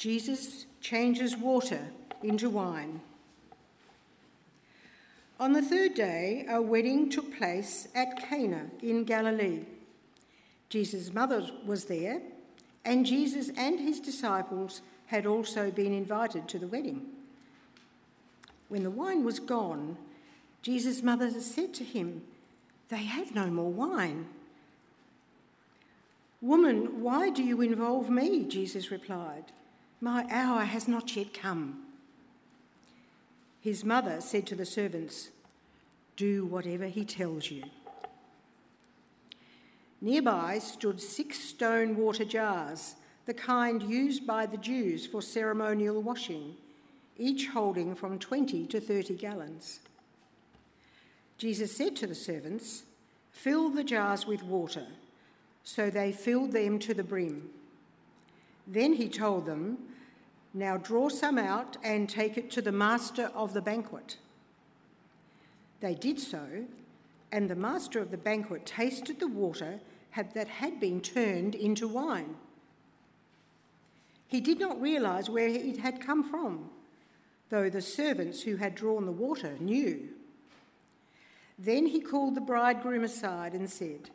Jesus changes water into wine. On the third day, a wedding took place at Cana in Galilee. Jesus' mother was there, and Jesus and his disciples had also been invited to the wedding. When the wine was gone, Jesus' mother said to him, They have no more wine. Woman, why do you involve me? Jesus replied. My hour has not yet come. His mother said to the servants, Do whatever he tells you. Nearby stood six stone water jars, the kind used by the Jews for ceremonial washing, each holding from 20 to 30 gallons. Jesus said to the servants, Fill the jars with water. So they filled them to the brim. Then he told them, Now draw some out and take it to the master of the banquet. They did so, and the master of the banquet tasted the water that had been turned into wine. He did not realize where it had come from, though the servants who had drawn the water knew. Then he called the bridegroom aside and said,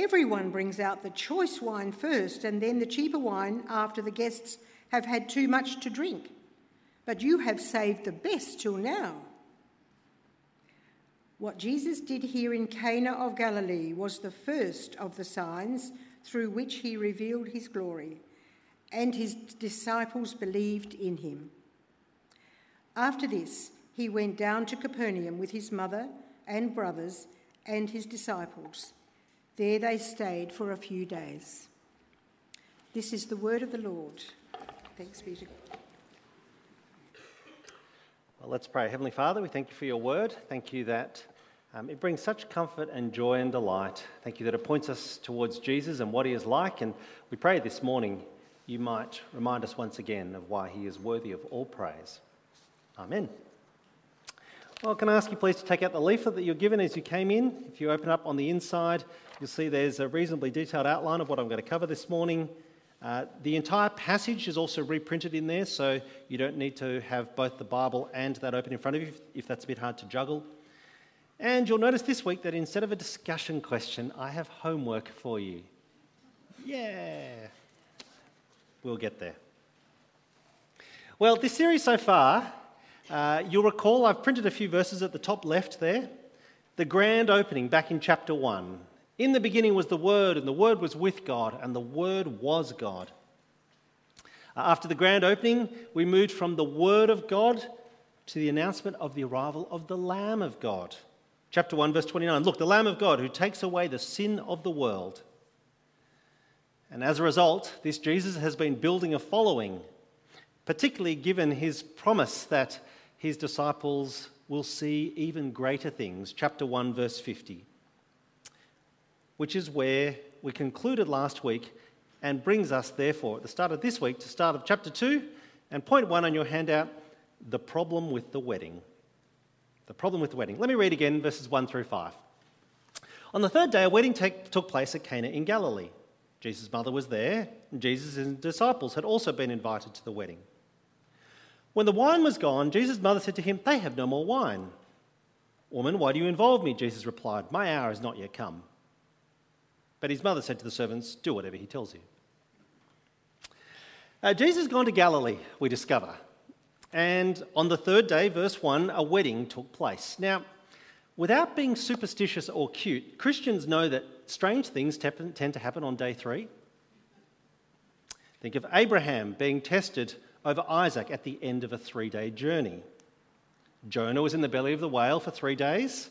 Everyone brings out the choice wine first and then the cheaper wine after the guests have had too much to drink. But you have saved the best till now. What Jesus did here in Cana of Galilee was the first of the signs through which he revealed his glory, and his disciples believed in him. After this, he went down to Capernaum with his mother and brothers and his disciples. There they stayed for a few days. This is the word of the Lord. Thanks be to God. Well, let's pray. Heavenly Father, we thank you for your word. Thank you that um, it brings such comfort and joy and delight. Thank you that it points us towards Jesus and what he is like. And we pray this morning you might remind us once again of why he is worthy of all praise. Amen. Well, can I ask you please to take out the leaflet that you're given as you came in? If you open up on the inside, you'll see there's a reasonably detailed outline of what I'm going to cover this morning. Uh, the entire passage is also reprinted in there, so you don't need to have both the Bible and that open in front of you if that's a bit hard to juggle. And you'll notice this week that instead of a discussion question, I have homework for you. Yeah. We'll get there. Well, this series so far uh, you'll recall I've printed a few verses at the top left there. The grand opening back in chapter 1. In the beginning was the Word, and the Word was with God, and the Word was God. Uh, after the grand opening, we moved from the Word of God to the announcement of the arrival of the Lamb of God. Chapter 1, verse 29. Look, the Lamb of God who takes away the sin of the world. And as a result, this Jesus has been building a following, particularly given his promise that his disciples will see even greater things. Chapter 1, verse 50, which is where we concluded last week and brings us, therefore, at the start of this week to start of chapter 2 and point 1 on your handout the problem with the wedding. The problem with the wedding. Let me read again verses 1 through 5. On the third day, a wedding take, took place at Cana in Galilee. Jesus' mother was there, and Jesus' disciples had also been invited to the wedding. When the wine was gone, Jesus' mother said to him, They have no more wine. Woman, why do you involve me? Jesus replied, My hour has not yet come. But his mother said to the servants, Do whatever he tells you. Uh, Jesus has gone to Galilee, we discover. And on the third day, verse 1, a wedding took place. Now, without being superstitious or cute, Christians know that strange things tend to happen on day three. Think of Abraham being tested over Isaac at the end of a three day journey. Jonah was in the belly of the whale for three days.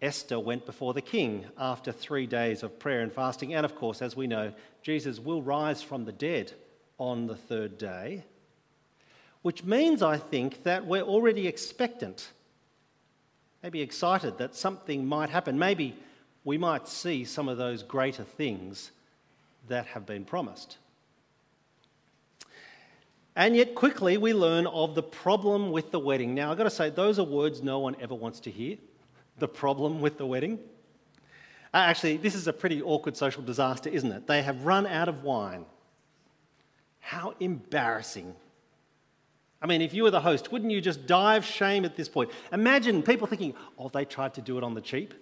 Esther went before the king after three days of prayer and fasting. And of course, as we know, Jesus will rise from the dead on the third day, which means, I think, that we're already expectant, maybe excited that something might happen. Maybe we might see some of those greater things that have been promised. And yet, quickly, we learn of the problem with the wedding. Now, I've got to say, those are words no one ever wants to hear. The problem with the wedding. Uh, actually, this is a pretty awkward social disaster, isn't it? They have run out of wine. How embarrassing. I mean, if you were the host, wouldn't you just die of shame at this point? Imagine people thinking, oh, they tried to do it on the cheap.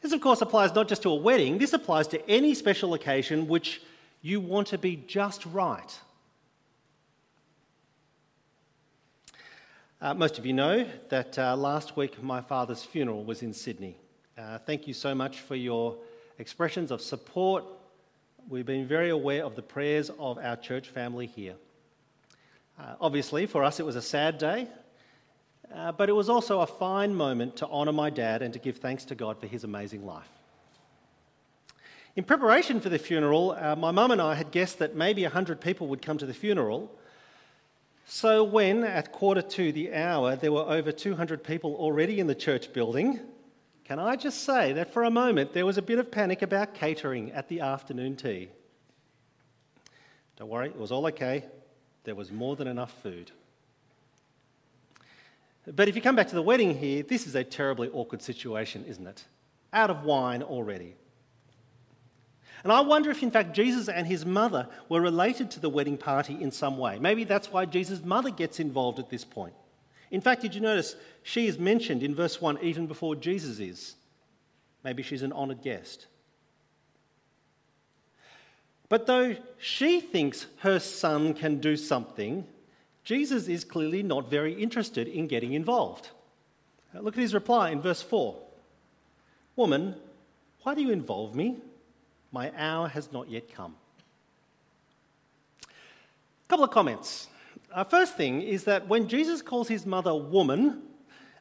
This, of course, applies not just to a wedding, this applies to any special occasion which you want to be just right. Uh, most of you know that uh, last week my father's funeral was in Sydney. Uh, thank you so much for your expressions of support. We've been very aware of the prayers of our church family here. Uh, obviously, for us, it was a sad day, uh, but it was also a fine moment to honour my dad and to give thanks to God for his amazing life. In preparation for the funeral, uh, my mum and I had guessed that maybe 100 people would come to the funeral. So, when at quarter to the hour there were over 200 people already in the church building, can I just say that for a moment there was a bit of panic about catering at the afternoon tea? Don't worry, it was all okay. There was more than enough food. But if you come back to the wedding here, this is a terribly awkward situation, isn't it? Out of wine already. And I wonder if, in fact, Jesus and his mother were related to the wedding party in some way. Maybe that's why Jesus' mother gets involved at this point. In fact, did you notice she is mentioned in verse 1 even before Jesus is? Maybe she's an honoured guest. But though she thinks her son can do something, Jesus is clearly not very interested in getting involved. Look at his reply in verse 4 Woman, why do you involve me? My hour has not yet come. A couple of comments. Uh, first thing is that when Jesus calls his mother woman,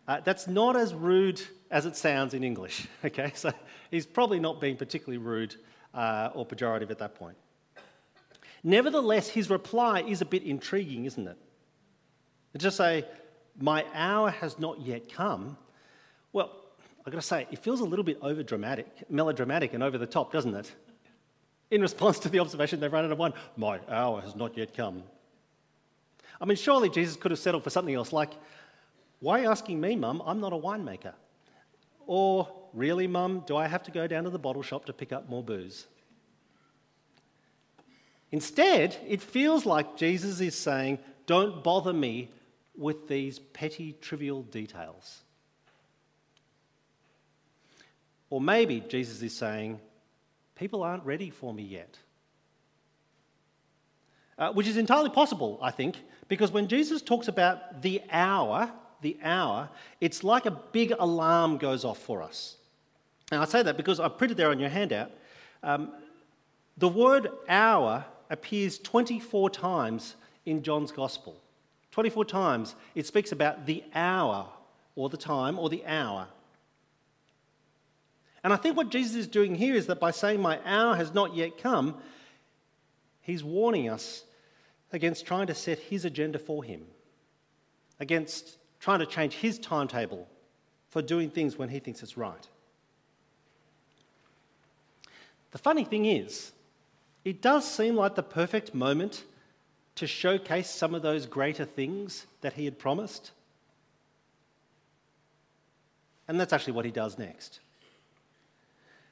uh, that's not as rude as it sounds in English. Okay, so he's probably not being particularly rude uh, or pejorative at that point. Nevertheless, his reply is a bit intriguing, isn't it? just say, My hour has not yet come. Well, I've got to say, it feels a little bit over dramatic, melodramatic, and over the top, doesn't it? In response to the observation they've run out of wine, My hour has not yet come. I mean, surely Jesus could have settled for something else like, Why asking me, Mum? I'm not a winemaker. Or, Really, Mum, do I have to go down to the bottle shop to pick up more booze? Instead, it feels like Jesus is saying, Don't bother me with these petty, trivial details. Or maybe Jesus is saying, People aren't ready for me yet. Uh, which is entirely possible, I think, because when Jesus talks about the hour, the hour, it's like a big alarm goes off for us. And I say that because I printed there on your handout. Um, the word hour appears 24 times in John's Gospel. 24 times it speaks about the hour, or the time, or the hour. And I think what Jesus is doing here is that by saying, My hour has not yet come, he's warning us against trying to set his agenda for him, against trying to change his timetable for doing things when he thinks it's right. The funny thing is, it does seem like the perfect moment to showcase some of those greater things that he had promised. And that's actually what he does next.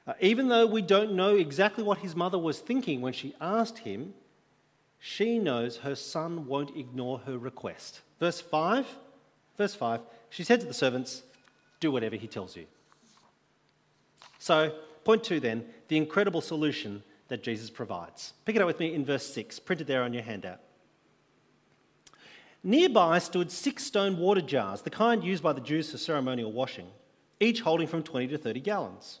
Uh, even though we don't know exactly what his mother was thinking when she asked him, she knows her son won't ignore her request. Verse 5, verse 5, she said to the servants, Do whatever he tells you. So, point two then, the incredible solution that Jesus provides. Pick it up with me in verse 6, printed there on your handout. Nearby stood six stone water jars, the kind used by the Jews for ceremonial washing, each holding from 20 to 30 gallons.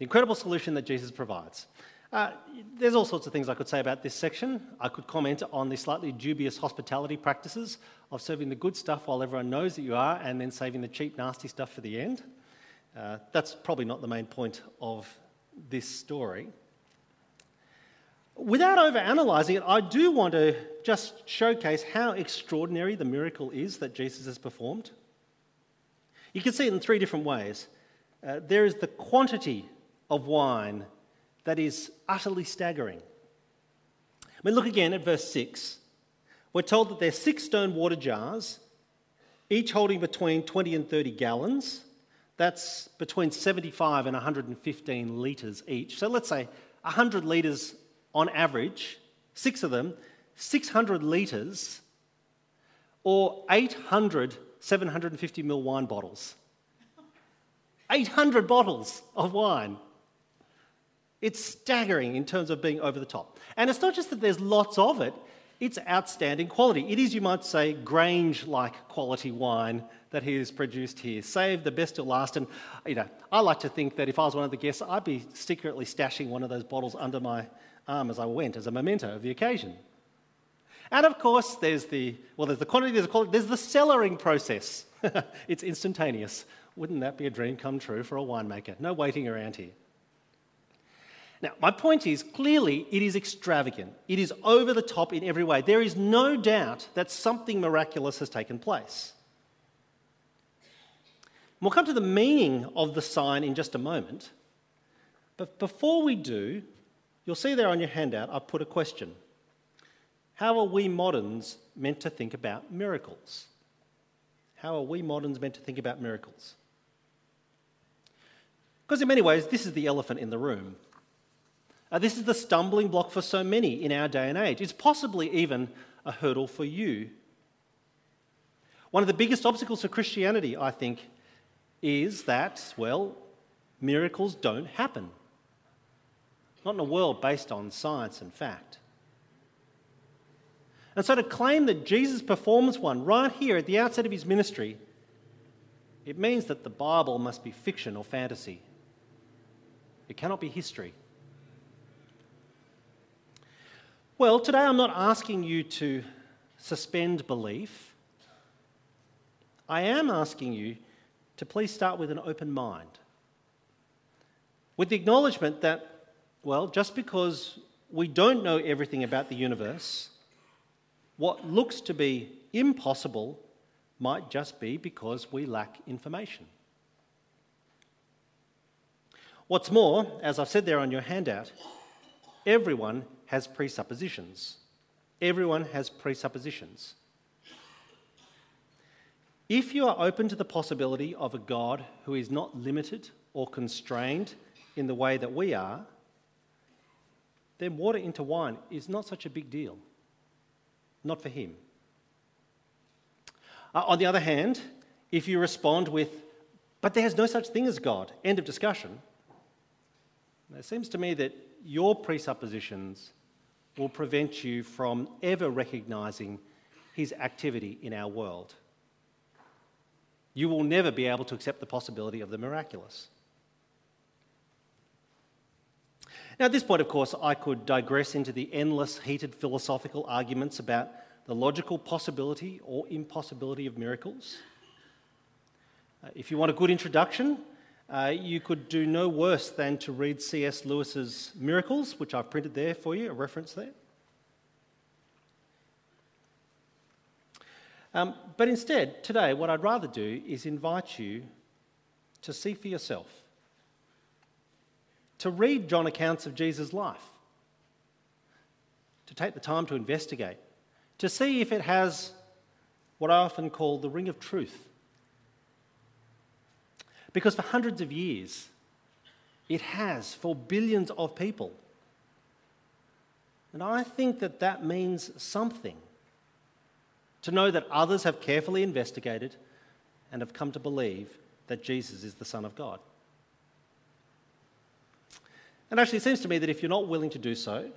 the incredible solution that Jesus provides. Uh, there's all sorts of things I could say about this section. I could comment on the slightly dubious hospitality practices of serving the good stuff while everyone knows that you are and then saving the cheap, nasty stuff for the end. Uh, that's probably not the main point of this story. Without overanalyzing it, I do want to just showcase how extraordinary the miracle is that Jesus has performed. You can see it in three different ways. Uh, there is the quantity of wine that is utterly staggering. I mean, look again at verse 6. We're told that there's six stone water jars, each holding between 20 and 30 gallons. That's between 75 and 115 litres each. So let's say 100 litres on average, six of them, 600 litres, or 800 750 ml wine bottles. 800 bottles of wine. It's staggering in terms of being over the top. And it's not just that there's lots of it, it's outstanding quality. It is, you might say, Grange like quality wine that he has produced here. Save the best till last. And, you know, I like to think that if I was one of the guests, I'd be secretly stashing one of those bottles under my arm as I went as a memento of the occasion. And of course, there's the, well, there's the quantity, there's the quality, there's the cellaring process. it's instantaneous. Wouldn't that be a dream come true for a winemaker? No waiting around here. Now, my point is clearly it is extravagant. It is over the top in every way. There is no doubt that something miraculous has taken place. We'll come to the meaning of the sign in just a moment. But before we do, you'll see there on your handout, I've put a question. How are we moderns meant to think about miracles? How are we moderns meant to think about miracles? Because in many ways, this is the elephant in the room. Uh, this is the stumbling block for so many in our day and age. It's possibly even a hurdle for you. One of the biggest obstacles for Christianity, I think, is that, well, miracles don't happen. Not in a world based on science and fact. And so to claim that Jesus performs one right here at the outset of his ministry, it means that the Bible must be fiction or fantasy. It cannot be history. Well, today I'm not asking you to suspend belief. I am asking you to please start with an open mind. With the acknowledgement that, well, just because we don't know everything about the universe, what looks to be impossible might just be because we lack information. What's more, as I've said there on your handout, everyone has presuppositions. Everyone has presuppositions. If you are open to the possibility of a God who is not limited or constrained in the way that we are, then water into wine is not such a big deal. Not for him. Uh, on the other hand, if you respond with, but there's no such thing as God, end of discussion, it seems to me that your presuppositions will prevent you from ever recognizing his activity in our world. You will never be able to accept the possibility of the miraculous. Now, at this point, of course, I could digress into the endless, heated philosophical arguments about the logical possibility or impossibility of miracles. Uh, if you want a good introduction, uh, you could do no worse than to read C.S. Lewis's Miracles, which I've printed there for you, a reference there. Um, but instead, today, what I'd rather do is invite you to see for yourself, to read John accounts of Jesus' life, to take the time to investigate, to see if it has what I often call the ring of truth because for hundreds of years, it has for billions of people. And I think that that means something to know that others have carefully investigated and have come to believe that Jesus is the Son of God. And actually, it seems to me that if you're not willing to do so,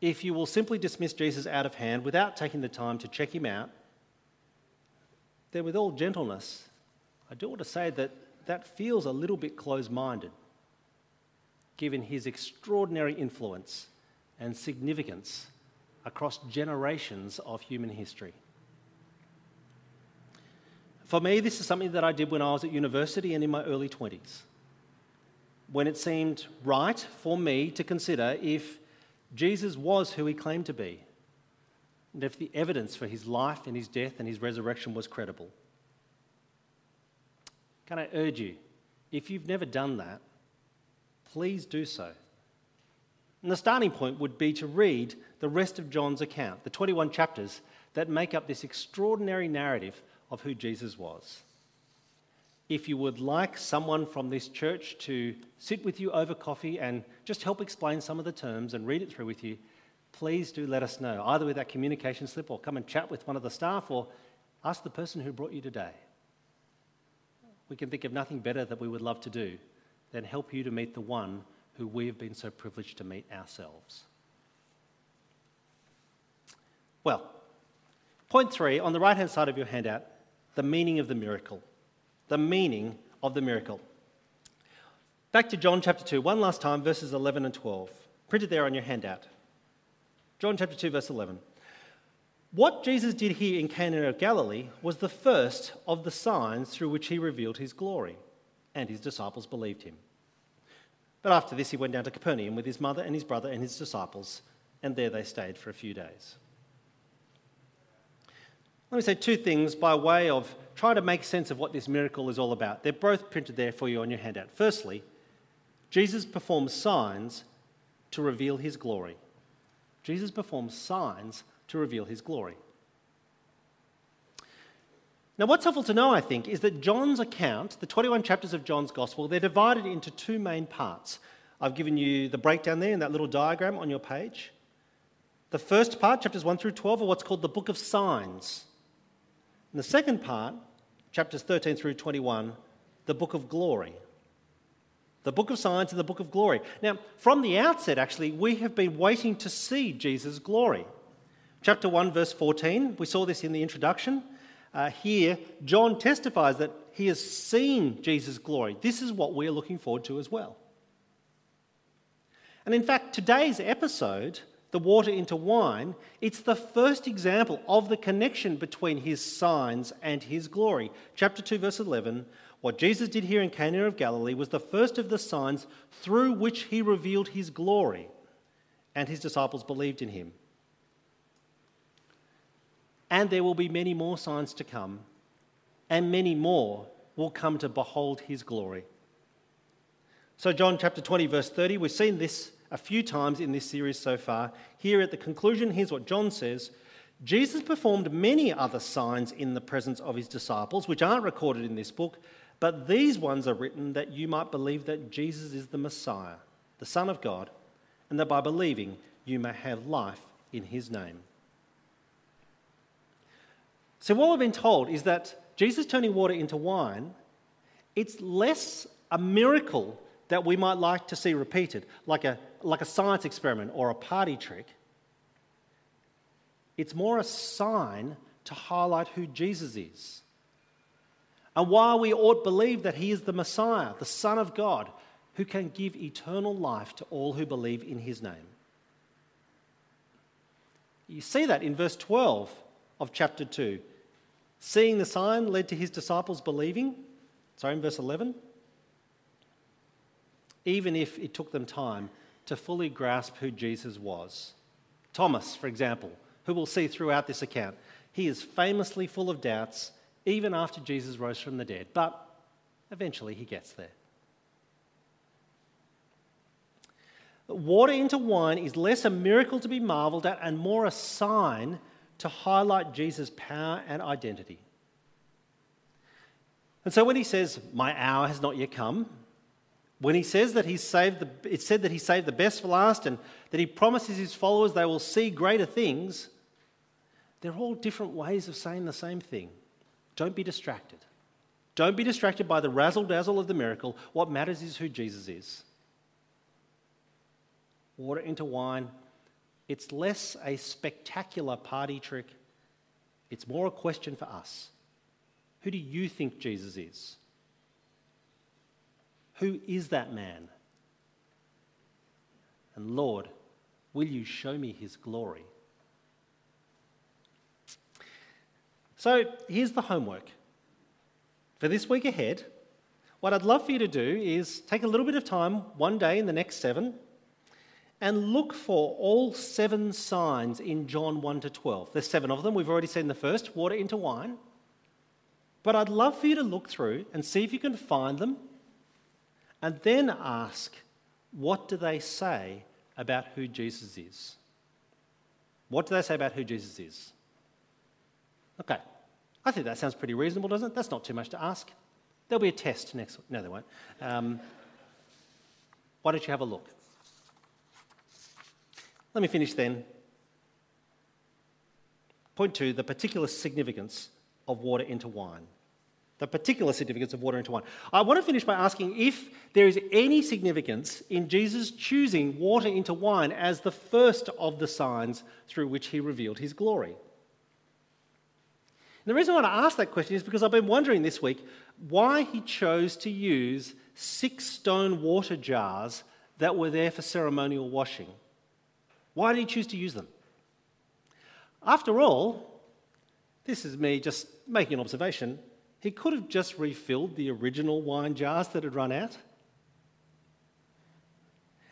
if you will simply dismiss Jesus out of hand without taking the time to check him out, then with all gentleness, I do want to say that that feels a little bit close minded, given his extraordinary influence and significance across generations of human history. For me, this is something that I did when I was at university and in my early 20s, when it seemed right for me to consider if Jesus was who he claimed to be, and if the evidence for his life and his death and his resurrection was credible. Can I urge you, if you've never done that, please do so. And the starting point would be to read the rest of John's account, the 21 chapters that make up this extraordinary narrative of who Jesus was. If you would like someone from this church to sit with you over coffee and just help explain some of the terms and read it through with you, please do let us know, either with that communication slip or come and chat with one of the staff or ask the person who brought you today. We can think of nothing better that we would love to do than help you to meet the one who we have been so privileged to meet ourselves. Well, point three on the right hand side of your handout the meaning of the miracle. The meaning of the miracle. Back to John chapter 2, one last time, verses 11 and 12. Printed there on your handout. John chapter 2, verse 11. What Jesus did here in Cana of Galilee was the first of the signs through which he revealed his glory, and his disciples believed him. But after this, he went down to Capernaum with his mother and his brother and his disciples, and there they stayed for a few days. Let me say two things by way of trying to make sense of what this miracle is all about. They're both printed there for you on your handout. Firstly, Jesus performs signs to reveal his glory. Jesus performs signs to reveal his glory. Now, what's helpful to know, I think, is that John's account, the 21 chapters of John's Gospel, they're divided into two main parts. I've given you the breakdown there in that little diagram on your page. The first part, chapters 1 through 12, are what's called the book of signs. And the second part, chapters 13 through 21, the book of glory. The book of signs and the book of glory. Now, from the outset, actually, we have been waiting to see Jesus' glory. Chapter 1, verse 14, we saw this in the introduction. Uh, here, John testifies that he has seen Jesus' glory. This is what we're looking forward to as well. And in fact, today's episode the water into wine, it's the first example of the connection between his signs and his glory. Chapter 2, verse 11 What Jesus did here in Cana of Galilee was the first of the signs through which he revealed his glory, and his disciples believed in him. And there will be many more signs to come, and many more will come to behold his glory. So, John chapter 20, verse 30, we've seen this a few times in this series so far. Here at the conclusion, here's what John says Jesus performed many other signs in the presence of his disciples, which aren't recorded in this book, but these ones are written that you might believe that Jesus is the Messiah, the Son of God, and that by believing you may have life in his name. So, what we've been told is that Jesus turning water into wine, it's less a miracle that we might like to see repeated, like a, like a science experiment or a party trick. It's more a sign to highlight who Jesus is and why we ought believe that he is the Messiah, the Son of God, who can give eternal life to all who believe in his name. You see that in verse 12 of chapter 2. Seeing the sign led to his disciples believing. Sorry, in verse 11 even if it took them time to fully grasp who Jesus was. Thomas, for example, who we'll see throughout this account, he is famously full of doubts even after Jesus rose from the dead, but eventually he gets there. Water into wine is less a miracle to be marveled at and more a sign to highlight Jesus' power and identity. And so when he says, My hour has not yet come, when he says that he saved the, it said that he saved the best for last and that he promises his followers they will see greater things, they're all different ways of saying the same thing. Don't be distracted. Don't be distracted by the razzle dazzle of the miracle. What matters is who Jesus is. Water into wine, it's less a spectacular party trick, it's more a question for us. Who do you think Jesus is? Who is that man? And Lord, will you show me his glory? So here's the homework. For this week ahead, what I'd love for you to do is take a little bit of time one day in the next seven and look for all seven signs in John 1 to 12. There's seven of them. We've already seen the first water into wine. But I'd love for you to look through and see if you can find them and then ask what do they say about who Jesus is? What do they say about who Jesus is? Okay, I think that sounds pretty reasonable, doesn't it? That's not too much to ask. There'll be a test next. No, there won't. Um, why don't you have a look? Let me finish then. Point two the particular significance of water into wine. The particular significance of water into wine. I want to finish by asking if there is any significance in Jesus choosing water into wine as the first of the signs through which he revealed his glory. And the reason I want to ask that question is because I've been wondering this week why he chose to use six stone water jars that were there for ceremonial washing. Why did he choose to use them? After all, this is me just making an observation. He could have just refilled the original wine jars that had run out.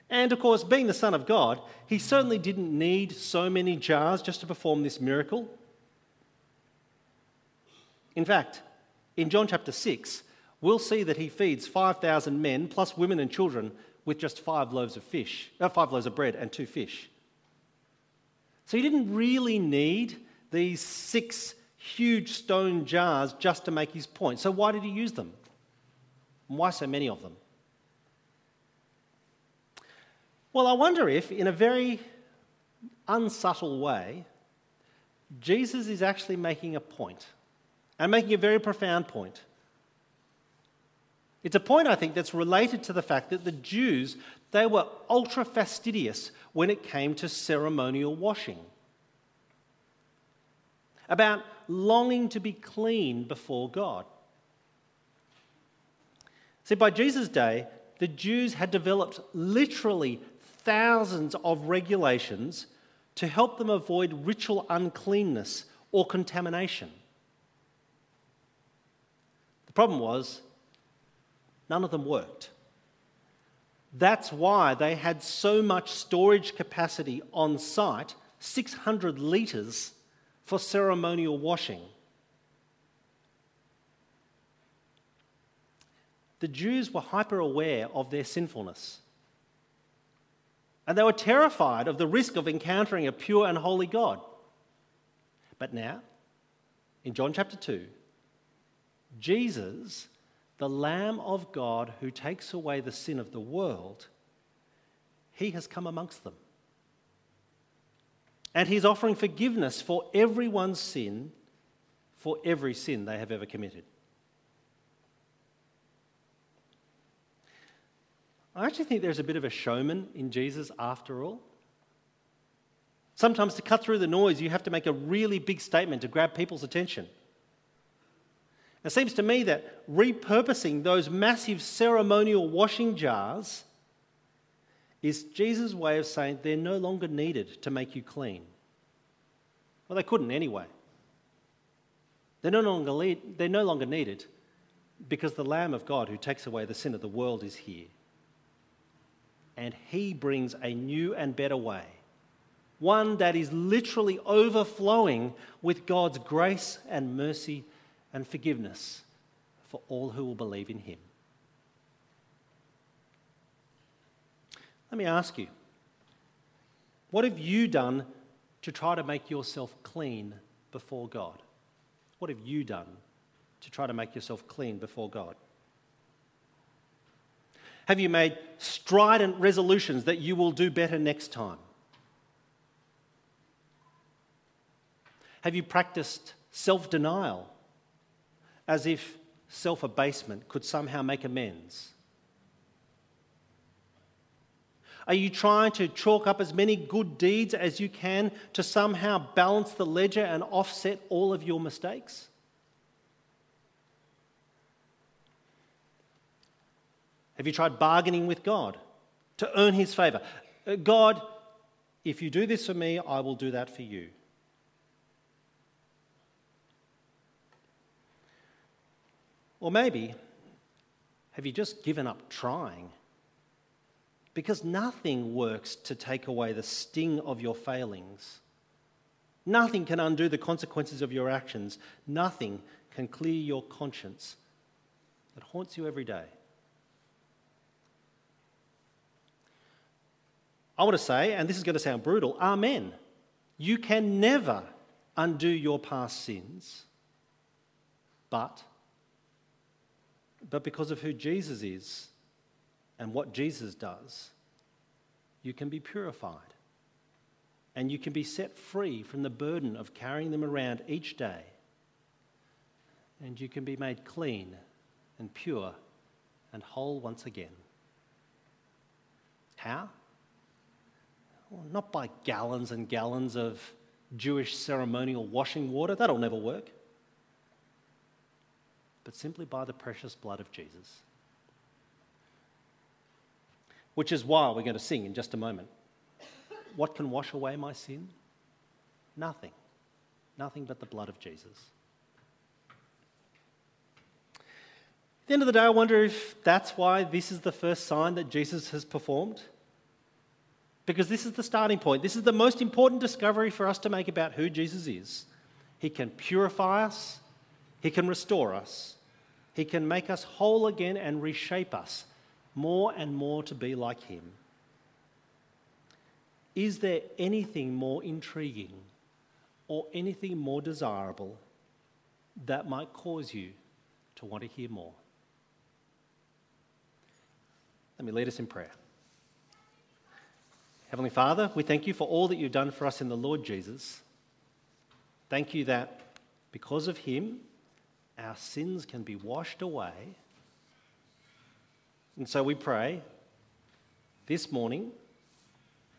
And of course, being the Son of God, he certainly didn't need so many jars just to perform this miracle. In fact, in John chapter 6, we'll see that he feeds 5,000 men, plus women and children, with just five loaves of fish, uh, five loaves of bread and two fish. So he didn't really need these six huge stone jars just to make his point. So why did he use them? And why so many of them? Well, I wonder if, in a very unsubtle way, Jesus is actually making a point, and making a very profound point. It's a point, I think, that's related to the fact that the Jews, they were ultra fastidious when it came to ceremonial washing. About longing to be clean before God. See, by Jesus' day, the Jews had developed literally thousands of regulations to help them avoid ritual uncleanness or contamination. The problem was, none of them worked. That's why they had so much storage capacity on site 600 litres for ceremonial washing. The Jews were hyper aware of their sinfulness. And they were terrified of the risk of encountering a pure and holy God. But now, in John chapter 2, Jesus the Lamb of God who takes away the sin of the world, he has come amongst them. And he's offering forgiveness for everyone's sin, for every sin they have ever committed. I actually think there's a bit of a showman in Jesus after all. Sometimes to cut through the noise, you have to make a really big statement to grab people's attention. It seems to me that repurposing those massive ceremonial washing jars is Jesus' way of saying they're no longer needed to make you clean. Well, they couldn't anyway. They're no longer, they're no longer needed because the Lamb of God who takes away the sin of the world is here. And he brings a new and better way, one that is literally overflowing with God's grace and mercy and forgiveness for all who will believe in him. Let me ask you what have you done to try to make yourself clean before God? What have you done to try to make yourself clean before God? Have you made strident resolutions that you will do better next time? Have you practiced self denial as if self abasement could somehow make amends? Are you trying to chalk up as many good deeds as you can to somehow balance the ledger and offset all of your mistakes? Have you tried bargaining with God to earn His favour? Uh, God, if you do this for me, I will do that for you. Or maybe, have you just given up trying? Because nothing works to take away the sting of your failings. Nothing can undo the consequences of your actions. Nothing can clear your conscience that haunts you every day. I want to say, and this is going to sound brutal, Amen. You can never undo your past sins, but, but because of who Jesus is and what Jesus does, you can be purified and you can be set free from the burden of carrying them around each day. And you can be made clean and pure and whole once again. How? Well, not by gallons and gallons of Jewish ceremonial washing water, that'll never work. But simply by the precious blood of Jesus. Which is why we're going to sing in just a moment. What can wash away my sin? Nothing. Nothing but the blood of Jesus. At the end of the day, I wonder if that's why this is the first sign that Jesus has performed. Because this is the starting point. This is the most important discovery for us to make about who Jesus is. He can purify us, He can restore us, He can make us whole again and reshape us more and more to be like Him. Is there anything more intriguing or anything more desirable that might cause you to want to hear more? Let me lead us in prayer. Heavenly Father, we thank you for all that you've done for us in the Lord Jesus. Thank you that because of him, our sins can be washed away. And so we pray this morning,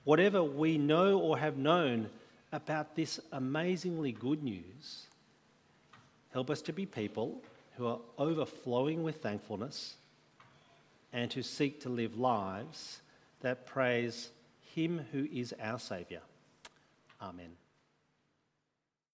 whatever we know or have known about this amazingly good news, help us to be people who are overflowing with thankfulness and who seek to live lives that praise him who is our Saviour. Amen.